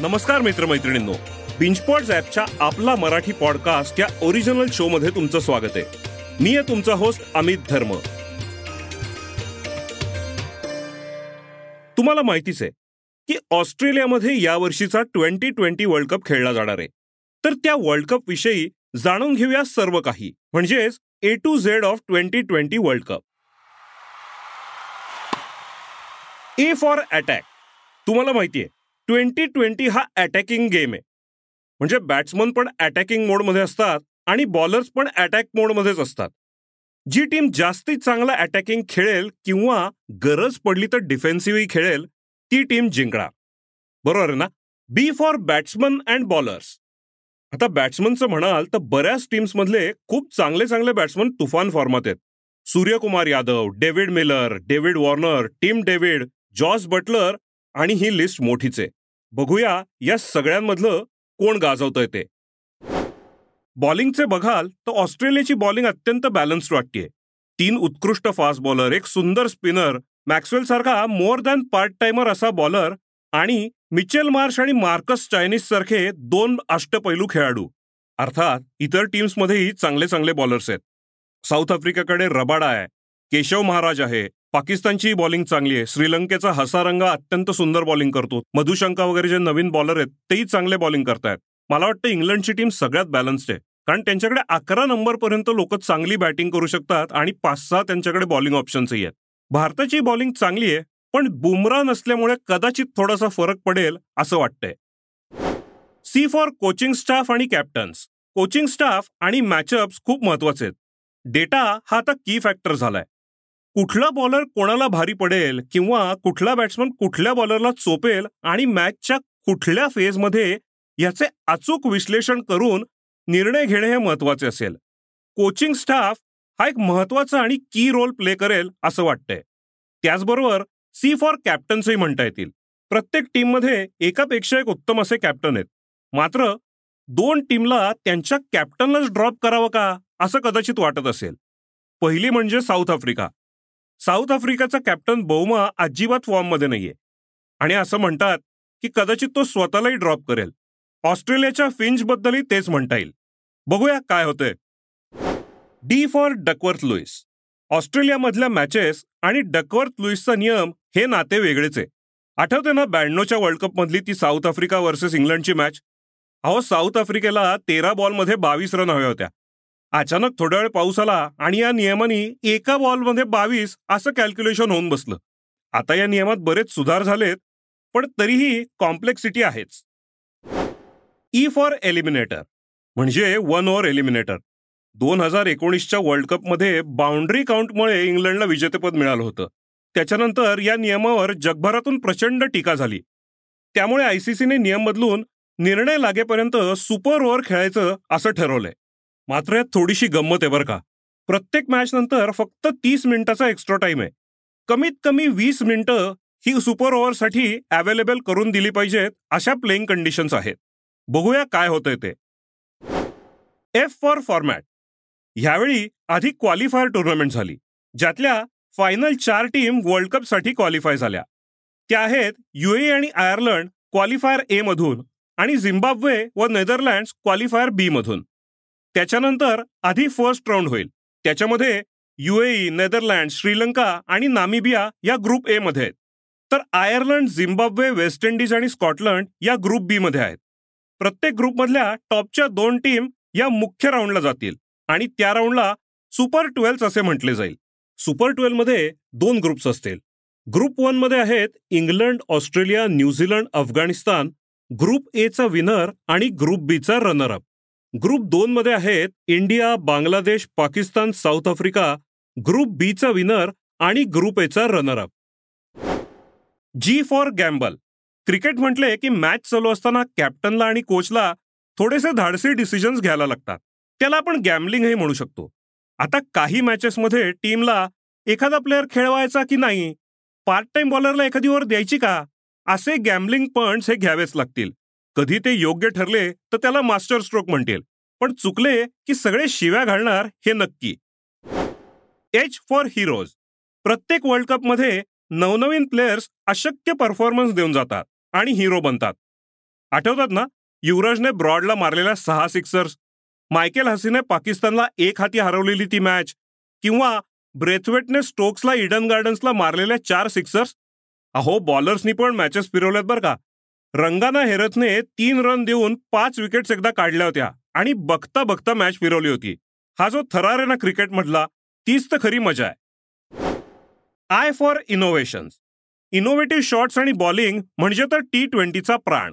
नमस्कार मित्रमैत्रिणींनो. बिंचपॉड्स ॲपच्या आपला मराठी पॉडकास्ट या ओरिजिनल शो मध्ये तुमचं स्वागत आहे. मी आहे तुमचा होस्ट अमित धर्म. तुम्हाला माहितीच आहे की ऑस्ट्रेलियामध्ये या वर्षीचा ट्वेंटी ट्वेंटी वर्ल्ड कप खेळला जाणार आहे. तर त्या वर्ल्ड कप विषयी जाणून घेऊया सर्व काही. म्हणजेच A to Z of twenty twenty world cup A for attack तुम्हाला माहितीये ट्वेंटी ट्वेंटी हा अटॅकिंग गेम आहे. म्हणजे बॅट्समन पण अटॅकिंग मोडमध्ये असतात आणि बॉलर्स पण अटॅक मोडमध्येच असतात. जी टीम जास्तीत चांगला अटॅकिंग खेळेल किंवा गरज पडली तर डिफेन्सिव्हही खेळेल ती टीम जिंकणार. बरोबर आहे ना? B for batsman and bowlers आता बॅट्समनचं म्हणाल तर बऱ्याच टीम्समधले खूप चांगले चांगले बॅट्समन तुफान फॉर्मात आहेत. Suryakumar Yadav David Miller David Warner Tim David George Buttler आणि ही लिस्ट मोठीच आहे. बघूया या सगळ्यांमधलं कोण गाजवतंय ते. बॉलिंगचे बघाल तर ऑस्ट्रेलियाची बॉलिंग अत्यंत बॅलन्स्ड वाटतेय. तीन उत्कृष्ट फास्ट बॉलर एक सुंदर स्पिनर मॅक्सवेल सारखा मोर दॅन पार्ट टाइमर असा बॉलर आणि मिचेल मार्श आणि मार्कस चायनीज सारखे दोन अष्टपैलू खेळाडू. अर्थात इतर टीम्समध्येही चांगले चांगले बॉलर्स आहेत. साऊथ आफ्रिकेकडे रबाडा आहे. केशव महाराज आहे. पाकिस्तानची बॉलिंग चांगली आहे. श्रीलंकेचा हसारंगा अत्यंत सुंदर बॉलिंग करतो. मधुशंका वगैरे जे नवीन बॉलर आहेत तेही चांगले बॉलिंग करतायत. मला वाटतं इंग्लंडची टीम सगळ्यात बॅलन्स्ड आहे. कारण त्यांच्याकडे अकरा नंबरपर्यंत लोक चांगली बॅटिंग करू शकतात आणि पाच सहा त्यांच्याकडे बॉलिंग ऑप्शन्सही आहेत. भारताची बॉलिंग चांगली आहे पण बुमरा नसल्यामुळे कदाचित थोडासा फरक पडेल असं वाटतंय. सी फॉर कोचिंग स्टाफ आणि कॅप्टन्स कोचिंग स्टाफ आणि मॅचअप्स खूप महत्त्वाचे आहेत. डेटा हा आता की फॅक्टर झालाय. कुठला बॉलर कोणाला भारी पडेल किंवा कुठला बॅट्समन कुठल्या बॉलरला चोपेल आणि मॅचच्या कुठल्या फेजमध्ये याचे अचूक विश्लेषण करून निर्णय घेणे हे महत्त्वाचे असेल. कोचिंग स्टाफ हा एक महत्त्वाचा आणि की रोल प्ले करेल असं वाटतंय. त्याचबरोबर सी फॉर कॅप्टन्सही म्हणता येतील. प्रत्येक टीममध्ये एकापेक्षा एक उत्तम असे कॅप्टन आहेत. मात्र दोन टीमला त्यांच्या कॅप्टनलाच ड्रॉप करावं का असं कदाचित वाटत असेल. पहिली म्हणजे साऊथ आफ्रिका साऊथ आफ्रिकाचा कॅप्टन बौमा अजिबात फॉर्ममध्ये नाहीये. आणि असं म्हणतात की कदाचित तो स्वतःलाही ड्रॉप करेल. ऑस्ट्रेलियाच्या फिंचबद्दलही तेच म्हणता येईल. बघूया काय होतंय. डी फॉर डकवर्थ लुईस ऑस्ट्रेलियामधल्या मॅचेस आणि डकवर्थ लुईसचा नियम हे नाते वेगळेच आहे. आठवते ना ब्याण्णवच्या वर्ल्ड कपमधली ती साऊथ आफ्रिका वर्सेस इंग्लंडची मॅच अहो साऊथ आफ्रिकेला तेरा बॉलमध्ये बावीस रन हव्या होत्या. अचानक थोड्या वेळ पाऊस आला आणि या नियमाने एका बॉलमध्ये बावीस असं कॅल्क्युलेशन होऊन बसलं. आता या नियमात बरेच सुधार झालेत पण तरीही कॉम्प्लेक्सिटी आहेच. ई फॉर एलिमिनेटर म्हणजे वन ओव्हर एलिमिनेटर दोन हजार एकोणीसच्या वर्ल्ड कपमध्ये बाउंड्री काउंटमुळे इंग्लंडला विजेतेपद मिळालं होतं. त्याच्यानंतर या नियमावर जगभरातून प्रचंड टीका झाली. त्यामुळे आयसीसीने नियम बदलून निर्णय लागेपर्यंत सुपर ओव्हर खेळायचं असं ठरवलंय. मात्र यात थोडीशी गंमत आहे बरं का. प्रत्येक मॅच नंतर फक्त तीस मिनिटाचा एक्स्ट्रा टाइम आहे. कमीत कमी वीस मिनिटं ही सुपर ओव्हरसाठी अवेलेबल करून दिली पाहिजेत अशा प्लेइंग कंडिशन्स आहेत. बघूया काय होतंय ते. एफ फॉर फॉर्मॅट ह्यावेळी आधी क्वालिफायर टुर्नामेंट झाली. ज्यातल्या फायनल चार टीम वर्ल्ड कपसाठी क्वालिफाय झाल्या. त्या आहेत युए आणि आयर्लंड क्वालिफायर ए मधून आणि झिम्बाब्वे व नेदरलँड्स क्वालिफायर बी मधून. त्याच्यानंतर आधी फर्स्ट राऊंड होईल. त्याच्यामध्ये युएई नेदरलँड श्रीलंका आणि नामिबिया या ग्रुप ए मध्ये आहेत. तर आयर्लंड झिम्बाब्वे वेस्ट इंडिज आणि स्कॉटलंड या ग्रुप बी मध्ये आहेत. प्रत्येक ग्रुपमधल्या टॉपच्या दोन टीम या मुख्य राऊंडला जातील आणि त्या राऊंडला सुपर ट्वेल्व असे म्हटले जाईल. सुपर ट्वेल्व्हमध्ये दोन ग्रुप्स असतील. ग्रुप वनमध्ये आहेत England Australia New Zealand Afghanistan. Group एचा विनर आणि ग्रुप बीचा रनरअप ग्रुप दोन मध्ये आहेत India Bangladesh Pakistan South Africa. Group बीचा विनर आणि ग्रुप एचा runner up G for gamble cricket म्हटले की मॅच चालू असताना कॅप्टनला आणि कोचला थोडेसे धाडसी डिसिजन्स घ्यायला लागतात. त्याला आपण गॅम्बलिंगही म्हणू शकतो. आता काही मॅचेसमध्ये टीमला एखादा प्लेअर खेळवायचा की नाही? पार्ट टाइम बॉलरला एखादी ओव्हर द्यायची का? असे गॅम्बलिंग पॉइंट्स हे घ्यावेच लागतील. कधी ते योग्य ठरले तर त्याला मास्टर स्ट्रोक म्हणतील. पण चुकले की सगळे शिव्या घालणार हे नक्की. एच फॉर हिरोज प्रत्येक वर्ल्ड कपमध्ये नवनवीन प्लेयर्स अशक्य परफॉर्मन्स देऊन जातात आणि हिरो बनतात. आठवतात ना? युवराजने ब्रॉडला मारलेल्या सहा सिक्सर्स मायकेल हसीने पाकिस्तानला एक हाती हरवलेली ती मॅच किंवा ब्रेथवेटने स्टोक्सला इडन गार्डन्सला मारलेल्या चार सिक्सर्स अहो बॉलर्सनी पण मॅचेस फिरवल्यात बरं का. रंगाना हेरथने तीन रन देऊन पाच विकेट्स एकदा काढल्या होत्या आणि बघता बघता मॅच फिरवली होती. हा जो थरार आहे ना क्रिकेटमधला तीच तर खरी मजा आहे. I for innovations innovative shots आणि बॉलिंग म्हणजे तर टी ट्वेंटीचा प्राण.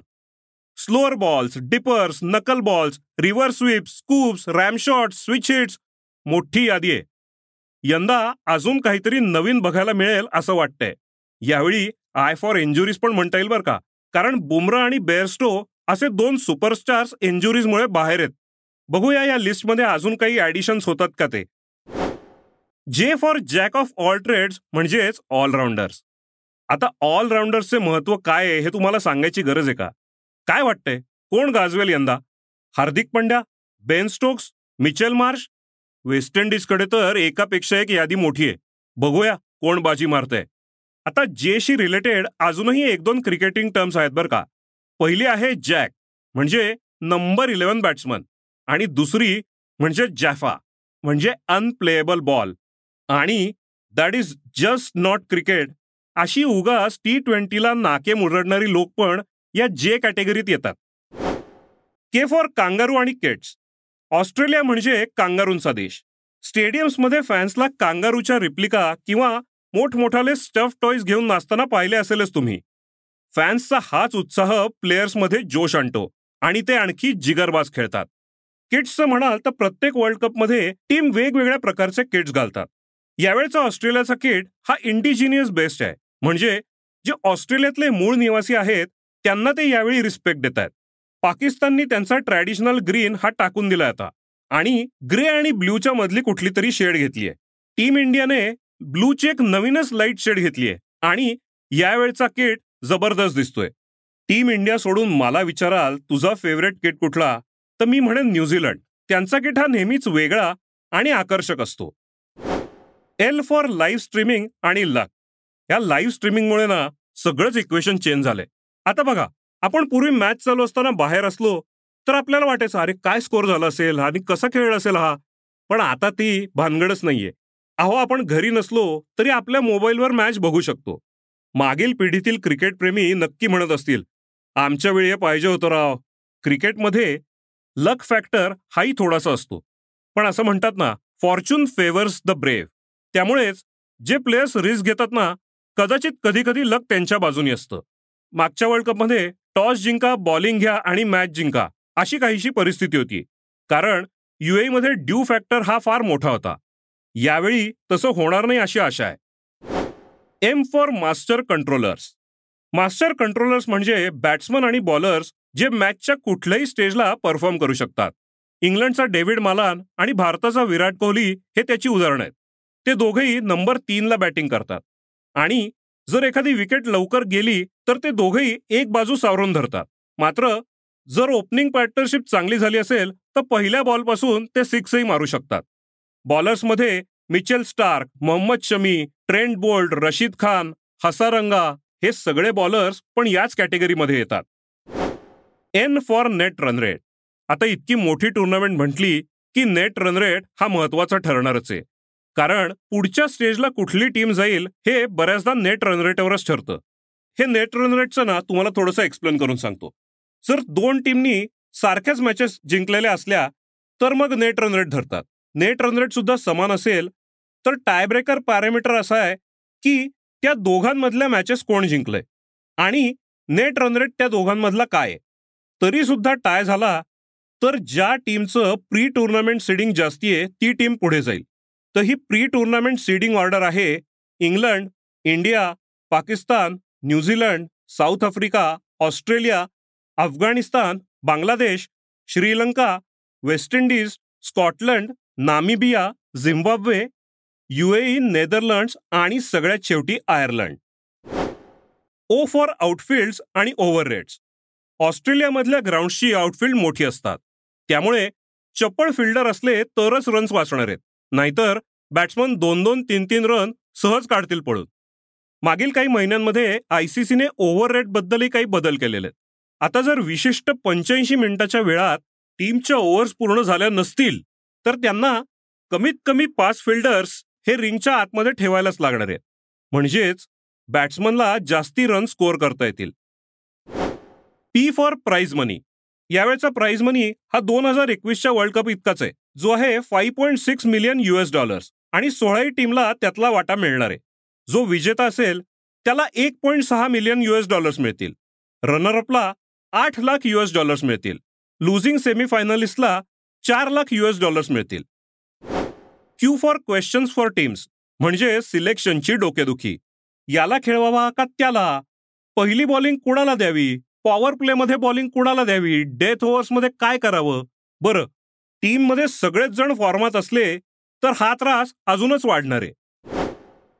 Slower balls dippers knuckle balls reverse sweep scoops ramp shots switch hits मोठी यादी आहे. यंदा अजून काहीतरी नवीन बघायला मिळेल असं वाटतंय. यावेळी आय फॉर इंजुरीज पण म्हणता येईल बरं का. कारण बुमरा आणि बेअरस्टो असे दोन सुपरस्टार्स इंजुरीजमुळे बाहेर आहेत. बघूया या लिस्टमध्ये अजून काही ऍडिशन्स होतात का ते. J for jack of all trades म्हणजेच ऑलराऊंडर्स. आता ऑलराऊंडर्सचे महत्त्व काय आहे हे तुम्हाला सांगायची गरज आहे का? काय वाटतंय? कोण गाजवेल यंदा? Hardik Pandya Ben Stokes Mitchell Marsh? West इंडिजकडे तर एकापेक्षा एक यादी मोठी आहे. बघूया कोण बाजी मारतंय. आता जेशी रिलेटेड अजूनही एक दोन क्रिकेटिंग टर्म्स आहेत बरं का. पहिली आहे जॅक म्हणजे नंबर इलेव्हन बॅट्समन आणि दुसरी म्हणजे जॅफा म्हणजे अनप्लेएबल बॉल आणि that is just not cricket अशी उगाच टी ट्वेंटीला नाके मुरडणारी लोक पण या जे कॅटेगरीत येतात. के फॉर कांगारू आणि केट्स ऑस्ट्रेलिया म्हणजे कांगारूंचा देश. स्टेडियम्समध्ये फॅन्सला कांगारूच्या रिप्लिका किंवा मोठमोठाले स्टफ टॉईज घेऊन नाचताना पाहिले असेलच तुम्ही. फॅन्सचा हाच उत्साह प्लेयर्समध्ये जोश आणतो आणि ते आणखी जिगरबाज खेळतात. किट्सचं म्हणाल तर प्रत्येक वर्ल्ड कपमध्ये टीम वेगवेगळ्या प्रकारचे किट्स घालतात. यावेळचा ऑस्ट्रेलियाचा किट हा इंडिजिनियस बेस्ट आहे. म्हणजे जे ऑस्ट्रेलियातले मूळ निवासी आहेत त्यांना ते यावेळी रिस्पेक्ट देत आहेत. पाकिस्ताननी त्यांचा ट्रॅडिशनल ग्रीन हा टाकून दिला होता. आणि ग्रे आणि ब्ल्यूच्या मधली कुठली तरी शेड घेतलीय टीम इंडियाने ब्लूची एक नवीनच लाइट शेड घेतलीये आणि यावेळचा किट जबरदस्त दिसतोय. टीम इंडिया सोडून मला विचाराल तुझा फेवरेट किट कुठला? तर मी म्हणेन न्यूझीलंड त्यांचा किट हा नेहमीच वेगळा आणि आकर्षक असतो. एल फॉर लाईव्ह स्ट्रीमिंग आणि लक. या लाईव्ह स्ट्रीमिंगमुळे ना सगळंच इक्वेशन चेंज झालंय. आता बघा आपण पूर्वी मॅच चालू असताना बाहेर असलो तर आपल्याला वाटायचं अरे काय स्कोर झाला असेल? आणि कसा खेळ असेल हा? पण आता ती भानगडच नाहीये. अहो आपण घरी नसलो तरी आपल्या मोबाईलवर मॅच बघू शकतो. मागील पिढीतील क्रिकेटप्रेमी नक्की म्हणत असतील आमच्या वेळी पाहिजे होतं राव. क्रिकेटमध्ये लक फॅक्टर हाही थोडासा असतो. पण असं म्हणतात ना फॉर्च्यून फेवर्स द ब्रेव्ह. त्यामुळेच जे प्लेयर्स रिस्क घेतात ना कदाचित कधी कधी लक त्यांच्या बाजूनी असतं. मागच्या वर्ल्ड कपमध्ये टॉस जिंका बॉलिंग घ्या आणि मॅच जिंका अशी काहीशी परिस्थिती होती. कारण युए मध्ये ड्यू फॅक्टर हा फार मोठा होता. यावेळी तसं होणार नाही अशी आशा आहे. M for master controllers master controllers म्हणजे बॅट्समन आणि बॉलर्स जे मॅचच्या कुठल्याही स्टेजला परफॉर्म करू शकतात. इंग्लंडचा डेव्हिड मालान आणि भारताचा विराट कोहली हे त्याची उदाहरणं आहेत. ते दोघेही नंबर तीनला बॅटिंग करतात. आणि जर एखादी विकेट लवकर गेली तर ते दोघेही एक बाजू सावरून धरतात. मात्र जर ओपनिंग पार्टनरशिप चांगली झाली असेल तर पहिल्या बॉलपासून ते सिक्सही मारू शकतात. बॉलर्समध्ये Mitchell Starc Mohammed Shami Trent Boult Rashid Khan Hasaranga हे सगळे बॉलर्स पण याच कॅटेगरीमध्ये येतात. N for net run rate. आता इतकी मोठी टुर्नामेंट म्हटली की नेट रन रेट हा महत्त्वाचा ठरणारच आहे. कारण पुढच्या स्टेजला कुठली टीम जाईल हे बऱ्याचदा नेट रन रेटवरच ठरतं. हे नेट रन रेटचं ना तुम्हाला थोडंसं एक्सप्लेन करून सांगतो. जर दोन टीमनी सारख्याच मॅचेस जिंकलेल्या असल्या तर मग नेट रन रेट धरतात. नेट रन रेट सुद्धा समान असेल तर टायब्रेकर पॅरामीटर असा आहे की त्या दोघांमधल्या मॅचेस कोण जिंकलंय? आणि नेट रन रेट त्या दोघांमधला काय तरी सुद्धा टाय झाला तर ज्या टीमचं प्री टुर्नामेंट सीडिंग जास्ती आहे ती टीम पुढे जाईल. तर ही प्री टुर्नामेंट सीडिंग ऑर्डर आहे England India Pakistan New Zealand South Africa Australia Afghanistan Bangladesh Sri Lanka West Indies Scotland Namibia Zimbabwe UAE Netherlands आणि सगळ्यात शेवटी आयर्लंड. ओ फॉर आउटफिल्ड्स आणि ओव्हर रेट्स ऑस्ट्रेलियामधल्या ग्राउंड्सची आउटफिल्ड मोठी असतात. त्यामुळे चप्पळ फिल्डर असले तरच रन्स वाचणार आहेत. नाहीतर बॅट्समन दोन दोन तीन तीन रन सहज काढतील पळून. मागील काही महिन्यांमध्ये आयसीसीने ओव्हर रेटबद्दलही काही बदल केलेले. आहेत आता जर विशिष्ट पंच्याऐंशी मिनिटाच्या वेळात टीमच्या ओव्हर्स पूर्ण झाल्या नसतील तर त्यांना कमीत कमी पाच फिल्डर्स हे रिंगच्या आतमध्ये ठेवायलाच लागणार आहेत. म्हणजेच बॅट्समनला जास्ती रन स्कोअर करता येतील. पी फॉर प्राईज मनी यावेळचा प्राईज मनी हा दोन हजार एकवीसच्या वर्ल्ड कप इतकाच आहे. जो आहे five point six million US dollars आणि सोळाही टीमला त्यातला वाटा मिळणार आहे. जो विजेता असेल त्याला एक पॉईंट सहा मिलियन युएस डॉलर्स मिळतील. रनरअपला आठ लाख युएस डॉलर्स मिळतील. लुझिंग सेमीफायनलिस्टला चार लाख युएस डॉलर्स मिळतील. Q for questions for teams म्हणजे सिलेक्शनची डोकेदुखी. याला खेळवावा का त्याला? पहिली बॉलिंग कुणाला द्यावी? पॉवर प्लेमध्ये बॉलिंग कुणाला द्यावी? डेथ ओव्हर्समध्ये काय करावं? बरं टीममध्ये सगळेच जण फॉर्मात असले तर हा त्रास अजूनच वाढणार. आहे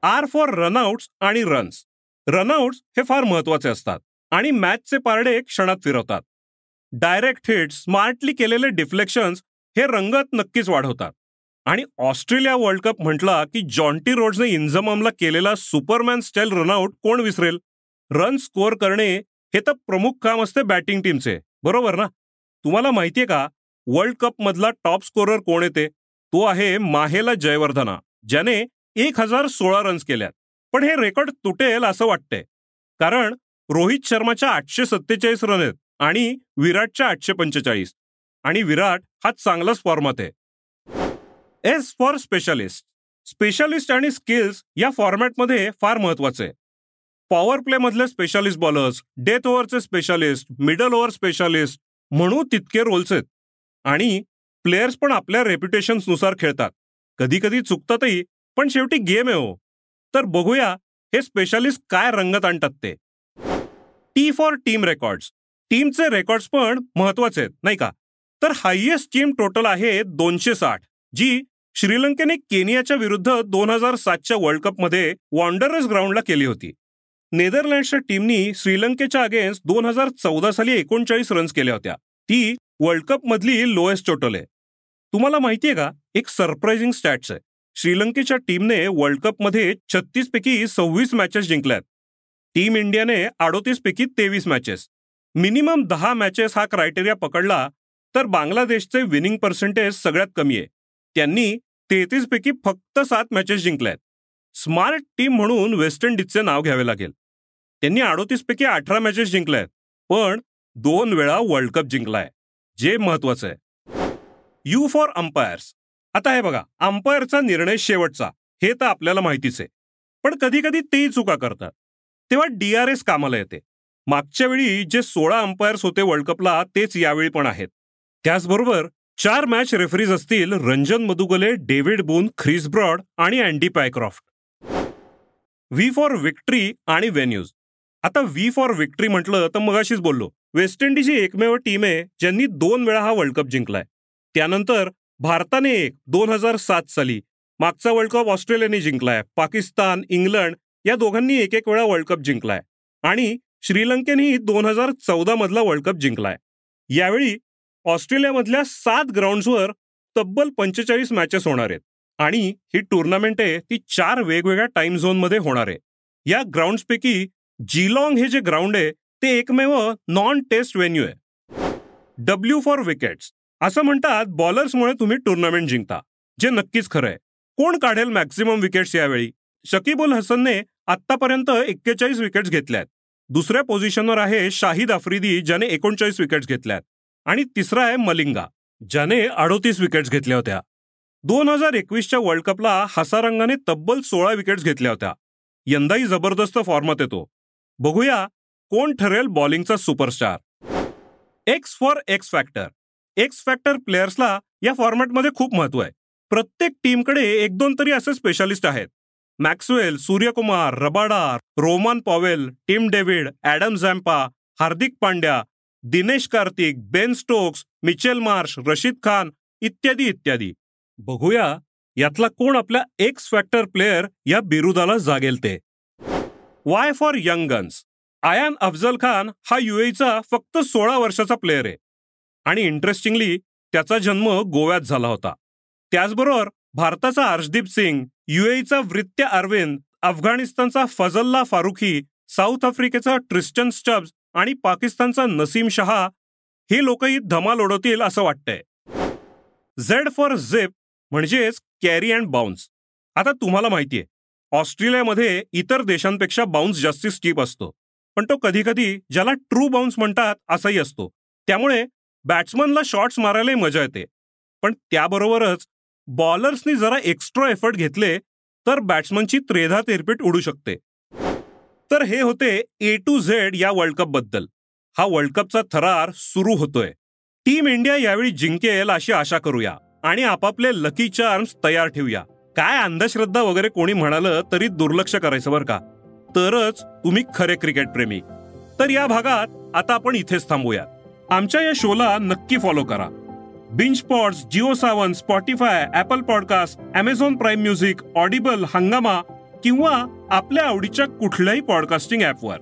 आर फॉर रनआउट्स आणि रन्स रनआउट्स हे फार महत्त्वाचे असतात आणि मॅचचे पारडे क्षणात फिरवतात. डायरेक्ट हिट स्मार्टली केलेले डिफ्लेक्शन्स हे रंगत नक्कीच वाढवतात. आणि ऑस्ट्रेलिया वर्ल्ड कप म्हटला की जॉन्टी रोड्सने इंजमामला केलेला सुपरमॅन स्टाईल रनआउट कोण विसरेल? रन स्कोअर करणे हे तर प्रमुख काम असते बॅटिंग टीमचे. बरोबर ना? तुम्हाला माहितीये का वर्ल्ड कप मधला टॉप स्कोरर कोण येते? तो आहे माहेला जयवर्धना ज्याने एक हजार सोळा रन्स केल्यात. पण हे रेकॉर्ड तुटेल असं वाटतंय. कारण रोहित शर्माच्या आठशे सत्तेचाळीस रन आहेत आणि विराटच्या आठशे पंचेचाळीस. आणि विराट हा चांगलाच फॉर्मात आहे. एस फॉर स्पेशालिस्ट स्पेशालिस्ट आणि स्किल्स या फॉर्मॅटमध्ये फार महत्वाचं आहे. पॉवर प्ले मधले स्पेशालिस्ट बॉलर्स डेथ ओव्हरचे स्पेशालिस्ट मिडल ओव्हर स्पेशालिस्ट म्हणून तितके रोल्स आहेत. आणि प्लेयर्स पण आपल्या रेप्युटेशन्सनुसार खेळतात. कधी कधी चुकतातही पण शेवटी गेम आहे हो. तर बघूया हे स्पेशालिस्ट काय रंगत आणतात ते. टी फॉर टीम रेकॉर्ड्स टीमचे रेकॉर्ड्स पण महत्त्वाचे आहेत नाही का? तर हायएस्ट टीम टोटल आहे दोनशे साठ जी श्रीलंकेने केनियाच्या विरुद्ध दोन हजार सातच्या वर्ल्ड कपमध्ये वॉन्डरस ग्राउंडला केली होती. नेदरलँड्सच्या टीमनी श्रीलंकेच्या अगेन्स्ट दोन हजार चौदा साली एकोणचाळीस रन्स केल्या होत्या. ती वर्ल्ड कपमधली लोएस्ट टोटल आहे. तुम्हाला माहितीये का? एक सरप्राइझिंग स्टॅट्स आहे. श्रीलंकेच्या टीमने वर्ल्ड कपमध्ये छत्तीस पैकी सव्वीस मॅचेस जिंकल्यात. टीम इंडियाने अडोतीस पैकी तेवीस मॅचेस मिनिमम दहा मॅचेस हा क्रायटेरिया पकडला तर बांगलादेशचे विनिंग पर्सेंटेज सगळ्यात कमी आहे. त्यांनी तेहतीस पैकी फक्त सात मॅचेस जिंकल्यात. स्मार्ट टीम म्हणून वेस्ट इंडिजचे नाव घ्यावे लागेल. त्यांनी अडोतीस पैकी अठरा मॅचेस जिंकल्यात पण दोन वेळा वर्ल्ड कप जिंकलाय जे महत्वाचं आहे. यू फॉर अंपायर्स आता हे बघा अंपायरचा निर्णय शेवटचा हे तर आपल्याला माहितीच आहे. पण कधी कधी तेही चुका करतात. तेव्हा डीआरएस कामाला येते. मागच्या वेळी जे सोळा अंपायर्स होते वर्ल्ड कपला तेच यावेळी पण आहेत. त्याचबरोबर चार मॅच रेफरीज असतील Ranjan Madugalle David Boon Chris Broad आणि Andy Pycroft. V for victory आणि व्हेन्यूज आता व्ही फॉर विक्ट्री म्हटलं तर मगाशीच बोललो. वेस्ट इंडिज ही एकमेव टीम आहे ज्यांनी दोन वेळा हा वर्ल्ड कप जिंकलाय. त्यानंतर भारताने एक दोन हजार सात साली मागचा वर्ल्ड कप ऑस्ट्रेलियाने जिंकलाय पाकिस्तान इंग्लंड या दोघांनी एक एक वेळा वर्ल्ड कप जिंकलाय. आणि श्रीलंकेनेही दोन हजार चौदा मधला वर्ल्ड कप जिंकलाय. यावेळी ऑस्ट्रेलियामधल्या सात ग्राउंड्सवर तब्बल पंचेचाळीस मॅचेस होणार आहेत. आणि ही टुर्नामेंट आहे ती चार वेगवेगळ्या टाइम झोनमध्ये होणार आहे. या ग्राउंड्सपैकी जिलॉंग हे जे ग्राउंड आहे ते एकमेव नॉन टेस्ट व्हेन्यू आहे. डब्ल्यू फॉर विकेट्स असं म्हणतात बॉलर्समुळे तुम्ही टुर्नामेंट जिंकता जे नक्कीच खरं आहे. कोण काढेल मॅक्सिमम विकेट्स यावेळी? शकीब उल हसनने आतापर्यंत एक्केचाळीस विकेट्स घेतल्यात. दुसऱ्या पोझिशनवर आहे शाहिद आफ्रिदी ज्याने एकोणचाळीस विकेट्स घेतल्यात. आणि तिसरा आहे मलिंगा ज्याने अडोतीस विकेट्स घेतल्या होत्या. दोन हजार एकवीसच्या वर्ल्ड कपला हसारंगाने तब्बल सोळा विकेट्स घेतल्या होत्या. यंदाही जबरदस्त फॉर्मात येतो बघूया कोण ठरेल बॉलिंगचा superstar X for X factor X factor प्लेयर्सला या फॉर्मॅटमध्ये खूप महत्त्व आहे. प्रत्येक टीमकडे एक दोन तरी असे स्पेशालिस्ट आहेत. Maxwell Suryakumar Rabada Rovman Powell Tim David Adam Zampa Hardik Pandya Dinesh Karthik Ben Stokes Mitchell Marsh Rashid Khan इत्यादी इत्यादी. बघूया यातला कोण आपल्या एक्स फॅक्टर प्लेअर या बिरुदाला जागेल ते. Y for young guns Aayan Afzal Khan हा युएचा फक्त सोळा वर्षाचा प्लेअर आहे. आणि इंटरेस्टिंगली त्याचा जन्म गोव्यात झाला होता. त्याचबरोबर भारताचा हर्षदीप सिंग युएचा वृत्य अरविंद अफगाणिस्तानचा फजल्ला फारुखी साऊथ आफ्रिकेचा ट्रिस्टन स्टब्स आणि पाकिस्तानचा नसीम शहा हे लोकही धमाल ओढवतील असं वाटतंय. झेड फॉर झेप म्हणजेच कॅरी अँड बाउन्स. आता तुम्हाला माहितीये ऑस्ट्रेलियामध्ये इतर देशांपेक्षा बाउन्स जास्ती स्टीप असतो. पण तो कधी कधी ज्याला ट्रू बाउन्स म्हणतात असाही असतो. त्यामुळे बॅट्समनला शॉट्स मारायलाही मजा येते. पण त्याबरोबरच बॉलर्सनी जरा एक्स्ट्रा एफर्ट घेतले तर बॅट्समनची त्रेधा तेरपीट उडू शकते. तर हे होते ए टू झेड या वर्ल्ड कपबद्दल. हा वर्ल्ड कपचा थरार सुरू होतोय. टीम इंडिया यावेळी जिंकेल अशी आशा करूया आणि आपापले लकी चार्म्स तयार ठेवूया. काय अंधश्रद्धा वगैरे कोणी म्हणालं तरी दुर्लक्ष करायचं बरं का? तरच तुम्ही खरे क्रिकेट प्रेमी. तर या भागात आता आपण इथेच थांबूया. आमच्या या शोला नक्की फॉलो करा. बिंच pods Jio Saavn Spotify Apple podcast Amazon Prime Music Audible Hungama किंवा आपल्या आवडीच्या कुठल्याही पॉडकास्टिंग ॲपवर